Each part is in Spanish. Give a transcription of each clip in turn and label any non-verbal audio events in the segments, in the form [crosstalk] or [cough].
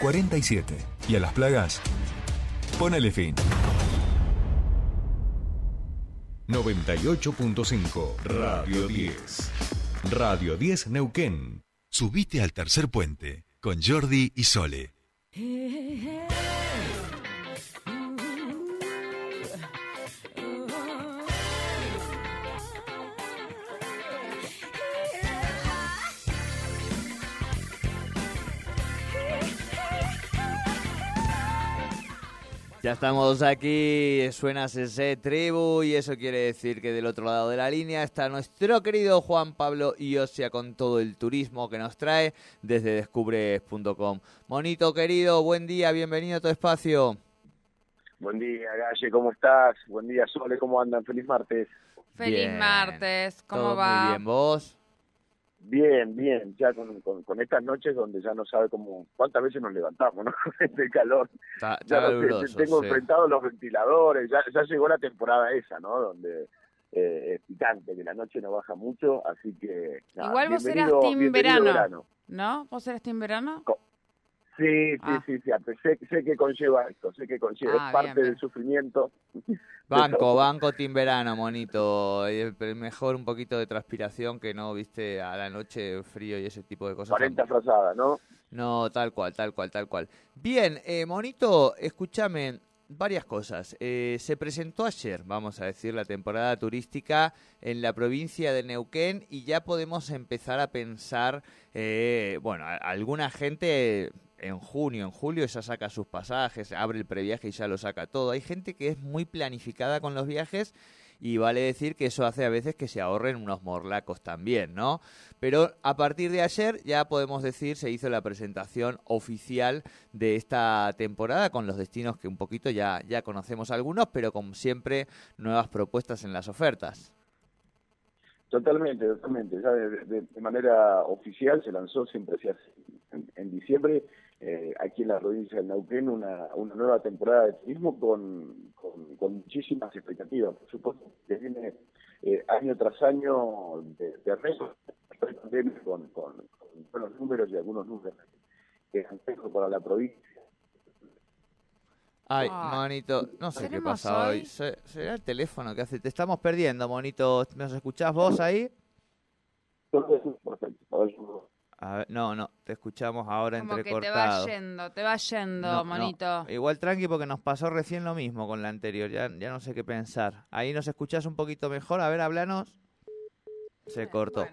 47. Y a las plagas, ponele fin. 98.5 Radio 10. Radio 10 Neuquén. Subite al tercer puente con Jordi y Sole. Ya estamos aquí, suena ese tribu y eso quiere decir que del otro lado de la línea está nuestro querido Juan Pablo Iosia con todo el turismo que nos trae desde descubres.com. Monito querido, buen día, bienvenido a tu espacio. Buen día, Galle, ¿cómo estás? Buen día, Sole, ¿cómo andan? Feliz martes. Feliz martes, ¿cómo va? Muy bien, ¿vos? Bien, bien, ya con, con, estas noches donde ya no sabe cómo, cuántas veces nos levantamos, ¿no? [laughs] este calor. ya tengo enfrentado los ventiladores, ya, ya llegó la temporada esa, ¿no? Donde eh, es picante, que la noche no baja mucho, así que... Igual vos eras team verano, ¿no? ¿Vos eras team verano? Sí, sí, ah. sí, sí, sé, sé que conlleva esto, sé que conlleva, es ah, parte del sufrimiento. [laughs] Banco, banco timberano, monito. Mejor un poquito de transpiración que no, viste, a la noche frío y ese tipo de cosas. 40 frazadas, ¿no? No, tal cual, tal cual, tal cual. Bien, eh, monito, escúchame, varias cosas. Eh, se presentó ayer, vamos a decir, la temporada turística en la provincia de Neuquén y ya podemos empezar a pensar, eh, bueno, alguna gente en junio, en julio ya saca sus pasajes, abre el previaje y ya lo saca todo. Hay gente que es muy planificada con los viajes y vale decir que eso hace a veces que se ahorren unos morlacos también, ¿no? Pero a partir de ayer ya podemos decir se hizo la presentación oficial de esta temporada con los destinos que un poquito ya, ya conocemos algunos, pero como siempre nuevas propuestas en las ofertas. Totalmente, totalmente. Ya de, manera oficial se lanzó, siempre se hace en diciembre, eh, aquí en la provincia del Neuquén una, una nueva temporada de turismo con, con, muchísimas expectativas. Por supuesto, que viene eh, año tras año de, de con, con, buenos números y algunos números que han para la provincia. Ay, monito, no sé qué pasa hoy. ¿Será el teléfono que hace? Te estamos perdiendo, monito. ¿Nos escuchás vos ahí? Perfecto no, no, te escuchamos ahora Como entrecortado. Que te va yendo, te va yendo, monito. Igual tranqui porque nos pasó recién lo mismo con la anterior, ya, ya no sé qué pensar. Ahí nos escuchás un poquito mejor, a ver, háblanos. Se cortó.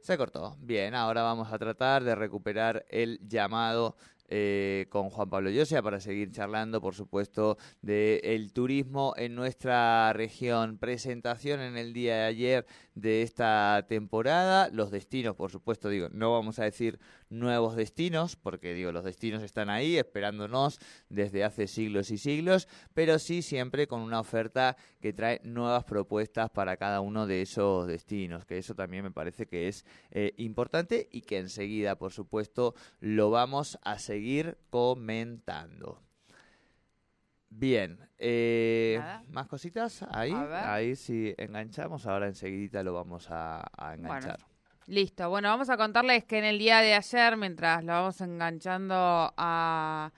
Se cortó. Bien, ahora vamos a tratar de recuperar el llamado eh, con Juan Pablo Llosia para seguir charlando, por supuesto, del el turismo en nuestra región. Presentación en el día de ayer de esta temporada. Los destinos, por supuesto, digo, no vamos a decir nuevos destinos, porque digo, los destinos están ahí esperándonos desde hace siglos y siglos, pero sí siempre con una oferta que trae nuevas propuestas para cada uno de esos destinos, que eso también me parece que es eh, importante y que enseguida, por supuesto, lo vamos a seguir comentando. Bien, eh, más cositas ahí, ahí si enganchamos, ahora enseguida lo vamos a, enganchar. Listo, bueno, vamos a contarles que en el día de ayer, mientras lo vamos enganchando a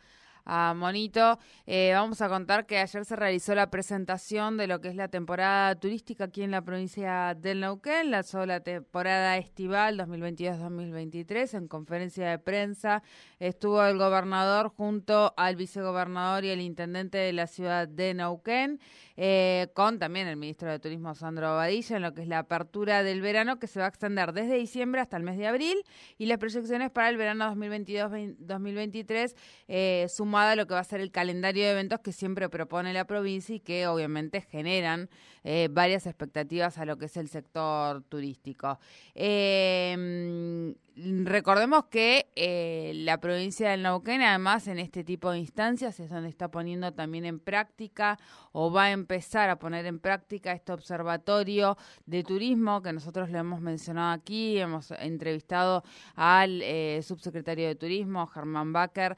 Monito. Eh, vamos a contar que ayer se realizó la presentación de lo que es la temporada turística aquí en la provincia del Neuquén, la sola temporada estival 2022-2023. En conferencia de prensa estuvo el gobernador junto al vicegobernador y el intendente de la ciudad de Neuquén, eh, con también el ministro de Turismo Sandro Badilla, en lo que es la apertura del verano que se va a extender desde diciembre hasta el mes de abril y las proyecciones para el verano 2022-2023 eh, suman lo que va a ser el calendario de eventos que siempre propone la provincia y que obviamente generan eh, varias expectativas a lo que es el sector turístico. Eh, recordemos que eh, la provincia del Neuquén, además, en este tipo de instancias es donde está poniendo también en práctica o va a empezar a poner en práctica este observatorio de turismo que nosotros le hemos mencionado aquí. Hemos entrevistado al subsecretario de Turismo, Germán Baker,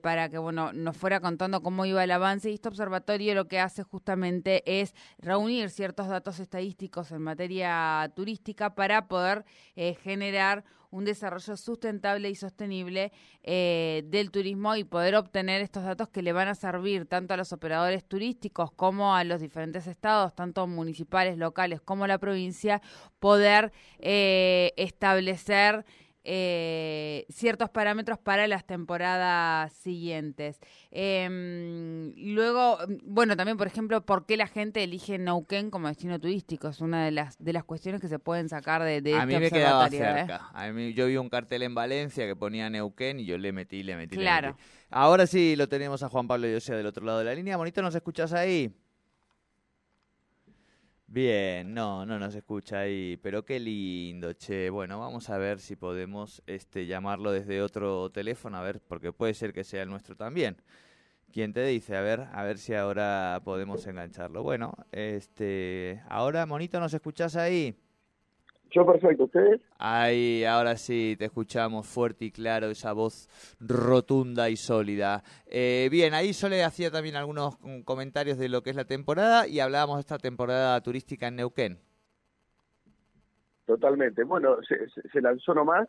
para que bueno, nos fuera contando cómo iba el avance y este observatorio lo que hace justamente es reunir ciertos datos estadísticos en materia turística para poder eh, generar un desarrollo sustentable y sostenible eh, del turismo y poder obtener estos datos que le van a servir tanto a los operadores turísticos como a los diferentes estados, tanto municipales, locales como la provincia, poder eh, establecer eh, ciertos parámetros para las temporadas siguientes. Em, luego, bueno, también, por ejemplo, ¿por qué la gente elige Neuquén como destino turístico? Es una de las de las cuestiones que se pueden sacar de, de A este mí me quedaba ¿eh? cerca. A mí, yo vi un cartel en Valencia que ponía Neuquén y yo le metí, le metí, le Claro. metí. Ahora sí lo tenemos a Juan Pablo Yosea del otro lado de la línea. Bonito, ¿nos escuchás ahí? Bien, no, no nos escucha ahí, pero qué lindo, che. Bueno, vamos a ver si podemos este, llamarlo desde otro teléfono, a ver, porque puede ser que sea el nuestro también. ¿Quién te dice? A ver, a ver si ahora podemos engancharlo. Bueno, este, ahora, Monito, ¿nos escuchás ahí? Yo perfecto, ¿ustedes? Ahí, ahora sí, te escuchamos fuerte y claro, esa voz rotunda y sólida. Eh, bien, ahí yo le hacía también algunos comentarios de lo que es la temporada y hablábamos de esta temporada turística en Neuquén. Totalmente. Bueno, se, se- se lanzó nomás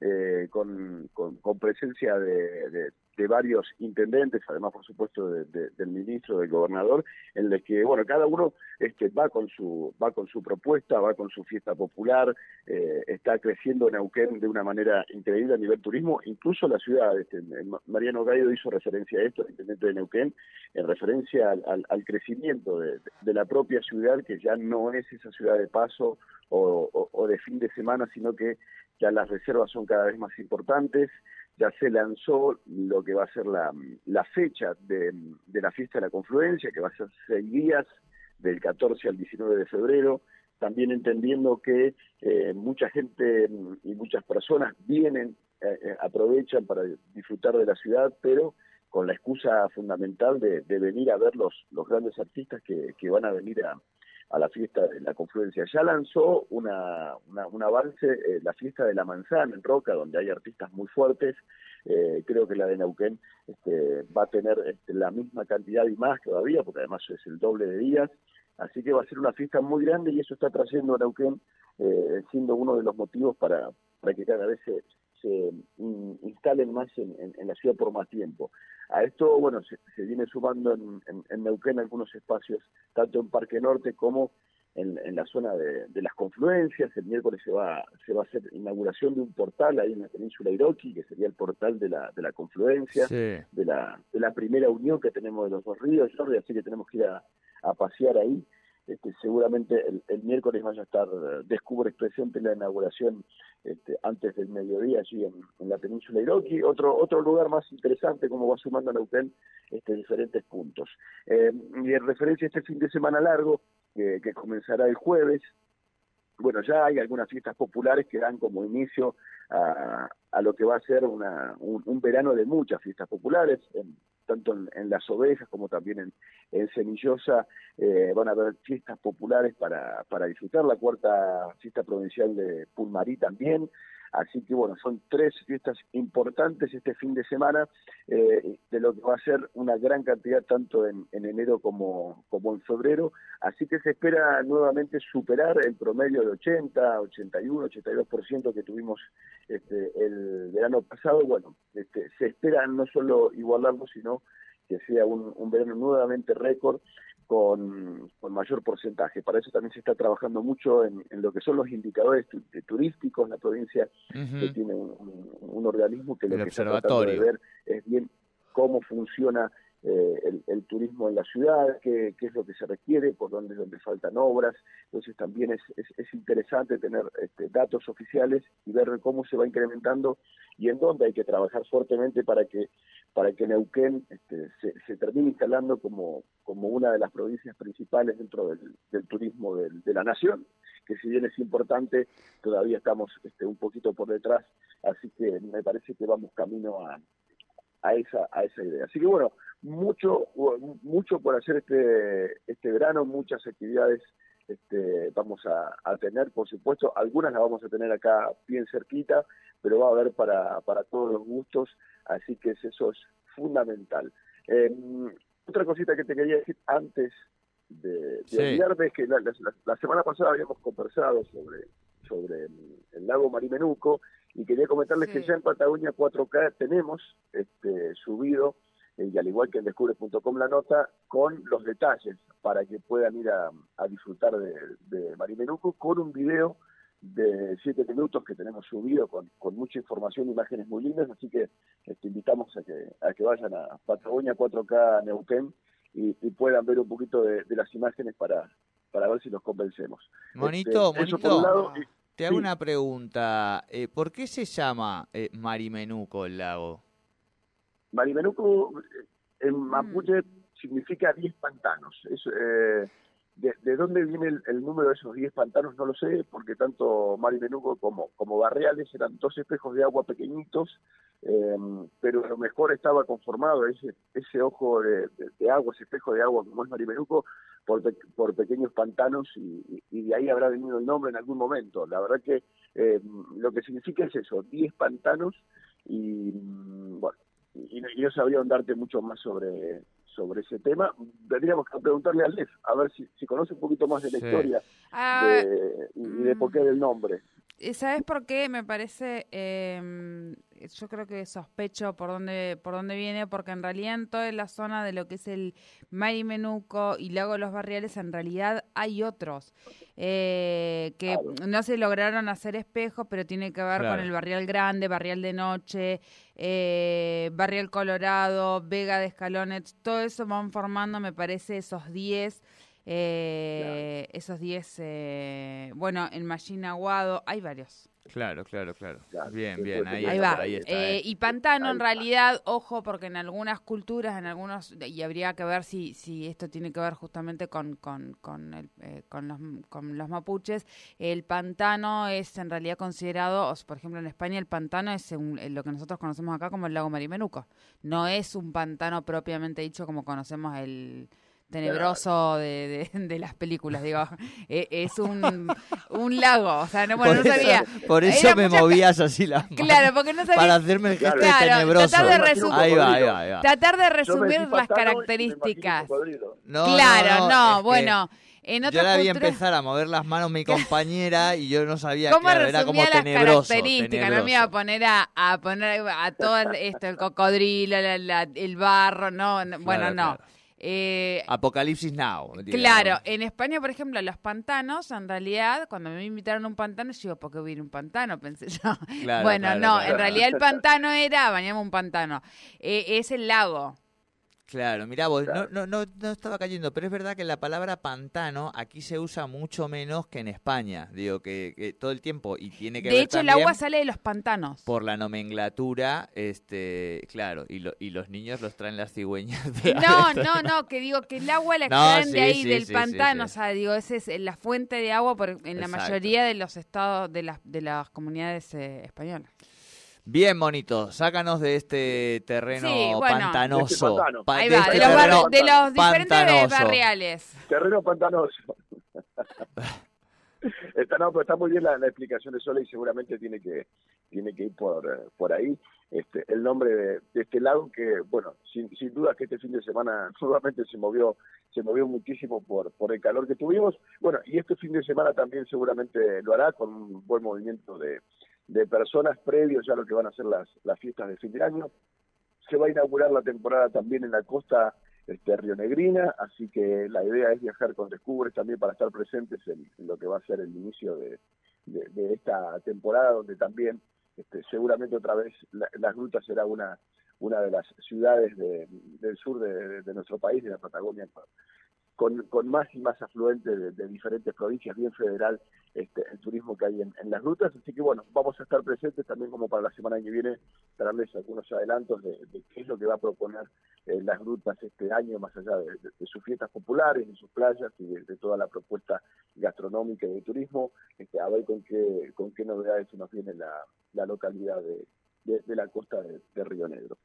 eh, con, con, con presencia de, de- de varios intendentes, además, por supuesto, de- de- del ministro, del gobernador, en el que, bueno, cada uno este, va con su va con su propuesta, va con su fiesta popular, eh, está creciendo Neuquén de una manera increíble a nivel turismo, incluso la ciudad. Este, Ma- Mariano Gaido hizo referencia a esto, el intendente de Neuquén, en referencia al, al- crecimiento de, de la propia ciudad, que ya no es esa ciudad de paso o- o de fin de semana, sino que ya las reservas son cada vez más importantes, ya se lanzó lo que va a ser la, la fecha de, de la fiesta de la confluencia, que va a ser seis días, del 14 al 19 de febrero, también entendiendo que eh, mucha gente mm, y muchas personas vienen, eh, eh, aprovechan para disfrutar de la ciudad, pero con la excusa fundamental de, de venir a ver los, los grandes artistas que, que van a venir a, a la fiesta de la confluencia. Ya lanzó una, una- un avance eh, la fiesta de la manzana en Roca, donde hay artistas muy fuertes. Eh, creo que la de Neuquén este, va a tener este, la misma cantidad y más todavía, porque además es el doble de días. Así que va a ser una fiesta muy grande y eso está trayendo a Neuquén, eh, siendo uno de los motivos para, para que cada vez se, se in- instalen más en, en- en la ciudad por más tiempo. A esto, bueno, se, se viene sumando en, en- Neuquén algunos espacios, tanto en Parque Norte como en, en la zona de, de las confluencias. El miércoles se va, se va a hacer inauguración de un portal ahí en la península Iroqui, que sería el portal de la, de la confluencia Sí. de la, de la primera unión que tenemos de los dos ríos, Jordi, así que tenemos que ir a, a pasear ahí. Este, seguramente el, miércoles vaya a estar eh, Descubre presente en la inauguración este, antes del mediodía allí en, la península Iroqui. Otro, otro lugar más interesante, como va sumando Neuquén este, diferentes puntos. Eh, y en referencia a este fin de semana largo, que, que comenzará el jueves, bueno, ya hay algunas fiestas populares que dan como inicio a, a lo que va a ser una, un, un verano de muchas fiestas populares, en- tanto en, Las Ovejas como también en, en Semillosa eh, van a haber fiestas populares para, para disfrutar, la cuarta fiesta provincial de Pulmarí también, así que bueno, son tres fiestas importantes este fin de semana, eh, de lo que va a ser una gran cantidad tanto en, en enero como, como en febrero, Así que se espera nuevamente superar el promedio de 80, 81, 82% que tuvimos este, el verano pasado. Bueno, este, se espera no solo igualarlo, sino que sea un verano nuevamente récord con, con mayor porcentaje. Para eso también se está trabajando mucho en, en lo que son los indicadores tu- turísticos. La provincia que tiene un, un- un organismo que lo El que está tratando de observatorio. ver es bien cómo funciona eh, el, turismo en la ciudad, qué, es lo que se requiere, por dónde, dónde faltan obras. Entonces también es, es, es interesante tener este, datos oficiales y ver cómo se va incrementando y en dónde hay que trabajar fuertemente para que para que Neuquén este, se, se termine instalando como, como una de las provincias principales dentro del, del turismo del- de la nación, que si bien es importante, todavía estamos este, un poquito por detrás, así que me parece que vamos camino a, a esa a esa idea. Así que bueno, mucho mucho por hacer este este verano, muchas actividades este, vamos a, a tener, por supuesto, algunas las vamos a tener acá bien cerquita, pero va a haber para, para todos los gustos, así que es esos fundamental. Eh, otra cosita que te quería decir antes de, de es que la, semana pasada habíamos conversado sobre, sobre el lago Marimenuco y quería comentarles que ya en Patagonia 4K tenemos este, subido, eh, y al igual que en descubre.com la nota, con los detalles para que puedan ir a, disfrutar de, de Marimenuco con un video de siete minutos que tenemos subido con, con mucha información, imágenes muy lindas, así que este, invitamos a que, a que vayan a Patagonia 4K Neuquén y, puedan ver un poquito de, las imágenes para, para ver si los convencemos. Monito, este, Monito, te hago una pregunta. Eh, ¿Por qué se llama eh, Marimenuco el lago? Marimenuco eh, en mapuche significa 10 pantanos. Es, eh, de, dónde viene el, número de esos 10 pantanos no lo sé, porque tanto Marimenuco como, como Barriales eran dos espejos de agua pequeñitos, em, pero a lo mejor estaba conformado ese, ese ojo de, agua, ese espejo de agua como es Marimenuco, por, por pequeños pantanos y, de ahí habrá venido el nombre en algún momento. La verdad que em, lo que significa es eso, 10 pantanos y mm, y, y no sabría darte mucho más sobre sobre ese tema. Tendríamos que preguntarle a Lef, a ver si, conoce un poquito más de la historia ah, y de por qué del nombre. ¿Sabes por qué? Me parece, eh, yo creo que sospecho por dónde, por dónde viene, porque en realidad en toda la zona de lo que es el Marimenuco y Lago de los Barriales, en realidad hay otros eh, que no se lograron hacer espejos, pero tiene que ver con el Barrial Grande, Barrial de Noche, eh, Barrial Colorado, Vega de Escalones, todo eso van formando, me parece, esos 10 eh, esos 10, eh, bueno, en Machine Aguado, hay varios. Claro, claro, claro. bien, bien, ahí, va. Eh, y pantano, en realidad, ojo, porque en algunas culturas, en algunos, y habría que ver si, si esto tiene que ver justamente con, con, con, el, con, los, con los mapuches, el pantano es en realidad considerado, por ejemplo, en España el pantano es lo que nosotros conocemos acá como el lago Marimenuco. No es un pantano propiamente dicho como conocemos el tenebroso de, de, las películas, digo, [laughs] e, es un, un lago, o sea, no, bueno, no sabía. por eso me movías así la [laughs] Claro, porque no sabía. Para hacerme el gesto tenebroso. Tratar de resumir, ahí va, ahí va, Tratar de resumir las características. claro, no, bueno. En yo la vi empezar a mover las manos mi [laughs] compañera y yo no sabía, ¿Cómo claro, era como las tenebroso. Características, no me iba a poner a, a poner a todo esto, el cocodrilo, el barro, no, bueno, no. Eh, Apocalipsis Now. Claro, en España, por ejemplo, los pantanos, en realidad, cuando me invitaron a un pantano, yo digo, ¿por qué voy a ir a un pantano? [laughs] Pensé yo. bueno, no, en realidad el [laughs] pantano era, bañamos un pantano. Eh, es el lago. Claro, mira vos, no, no, no, no, estaba cayendo, pero es verdad que la palabra pantano aquí se usa mucho menos que en España. Digo que, todo el tiempo y tiene que de hecho, el agua sale de los pantanos. Por la nomenclatura, este, claro, y, y los niños los traen las cigüeñas. no, no, no, que digo que el agua la [laughs] extraen de ahí, del pantano, o sea, digo, esa es la fuente de agua por, en la mayoría de los estados, de las, de las comunidades eh, españolas. Bien, monito, sácanos de este terreno pantanoso. Ahí va, de, los diferentes barriales. Terreno pantanoso. [laughs] está, no, pero está muy bien la, explicación de Sola y seguramente tiene que, tiene que ir por, por ahí. Este, el nombre de, este lago que, bueno, sin, sin duda que este fin de semana [laughs] nuevamente se movió, se movió muchísimo por, por el calor que tuvimos. Bueno, y este fin de semana también seguramente lo hará con un buen movimiento de, de personas previos ya a lo que van a ser las, las fiestas de fin de año. Se va a inaugurar la temporada también en la costa este, rionegrina, así que la idea es viajar con Descubres también para estar presentes en, lo que va a ser el inicio de, de, esta temporada, donde también este, seguramente otra vez las grutas será una, una de las ciudades del sur de, de, nuestro país, de la Patagonia, con, con más y más afluentes de, diferentes provincias, bien federal, este, el turismo que hay en, las rutas. Así que bueno, vamos a estar presentes también como para la semana que viene, para darles algunos adelantos de, qué es lo que va a proponer eh, las rutas este año, más allá de, sus fiestas populares, de sus playas y de, toda la propuesta gastronómica y de turismo, este, a ver con qué, con qué novedades nos viene la, la localidad de, la costa de Río Negro.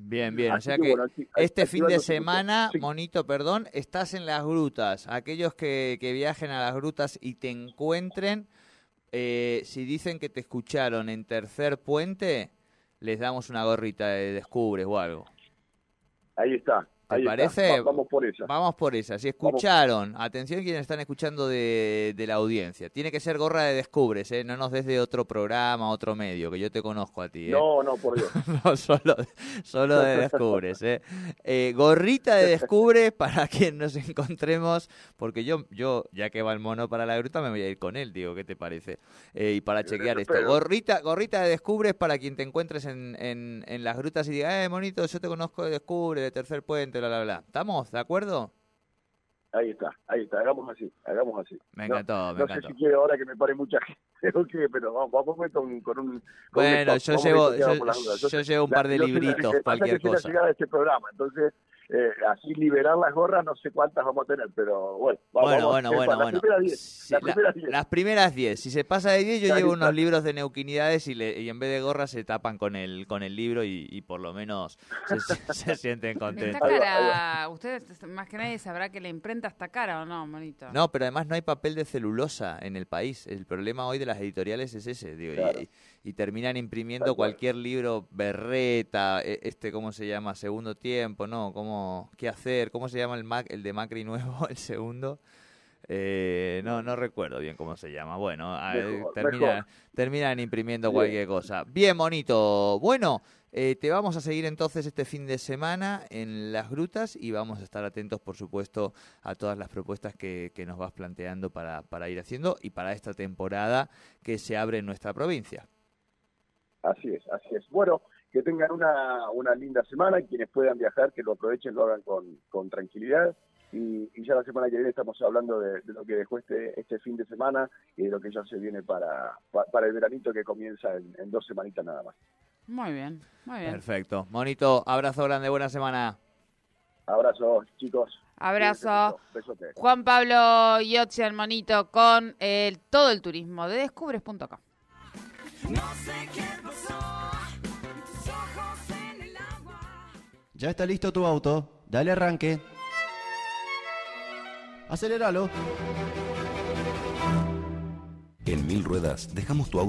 Bien, bien. o sea que, este fin de semana, Monito, perdón, estás en las grutas. Aquellos que, que viajen a las grutas y te encuentren, eh, si dicen que te escucharon en tercer puente, les damos una gorrita de descubres o algo. Ahí está. ¿Te parece? vamos por esa. Vamos por esa. Si escucharon, atención quienes están escuchando de, la audiencia. Tiene que ser gorra de Descubres, ¿eh? No nos des de otro programa, otro medio, que yo te conozco a ti, ¿eh? No, no, por Dios. [laughs] no, solo, solo de Descubres, ¿eh? ¿eh? Gorrita de Descubres [laughs] para quien nos encontremos, porque yo, yo, ya que va el mono para la gruta, me voy a ir con él, digo, ¿qué te parece? Eh, y para chequear esto. Gorrita, gorrita de Descubres para quien te encuentres en, en, en las grutas y diga, eh, monito, yo te conozco de Descubres, de Tercer Puente, ¿Estamos de acuerdo? Ahí está, ahí está, hagamos así, hagamos así. Me encantó, no, me no encantó. sé si quiere ahora que me pare mucha [laughs] gente, pero vamos, vamos con, con un... bueno, yo, llevo, yo, llevo un par de libritos, cualquier cosa. llegar a este programa, entonces eh, así liberar las gorras, no sé cuántas vamos a tener, pero bueno. Vamos, bueno, bueno, bueno, bueno. las primeras 10. Si se pasa de 10, yo llevo unos libros de neuquinidades y, le, y, en vez de gorras se tapan con el, con el libro y, y por lo menos se, [laughs] se sienten contentos. Está cara. Ustedes más que nadie sabrá que la imprenta está cara o no, monito. No, pero además no hay papel de celulosa en el país. El problema hoy de las editoriales es ese. Digo, y, y, terminan imprimiendo cualquier libro berreta, e, este, ¿cómo se llama? Segundo tiempo, ¿no? ¿Cómo qué hacer, cómo se llama el Mac, el de Macri nuevo, [laughs] el segundo. Eh, no, no recuerdo bien cómo se llama. Bueno, terminan imprimiendo cualquier cosa. Bien, bonito. Bueno, eh, te vamos a seguir entonces este fin de semana en las grutas y vamos a estar atentos, por supuesto, a todas las propuestas que, que nos vas planteando para, para ir haciendo y para esta temporada que se abre en nuestra provincia. Así es, así es. Bueno, que tengan una, una linda semana y quienes puedan viajar, que lo aprovechen, lo hagan con, con tranquilidad. Y, ya la semana que viene estamos hablando de, lo que dejó este, este fin de semana y de lo que ya se viene para, para el veranito que comienza en, dos semanitas nada más. Muy bien, muy bien. Perfecto. Monito, abrazo grande, buena semana. Abrazo, chicos. Abrazo. Juan Pablo Yotzi, el monito, con el, todo el turismo de descubres.com. No sé qué Ya está listo tu auto. Dale arranque. Aceléralo. En Mil Ruedas dejamos tu auto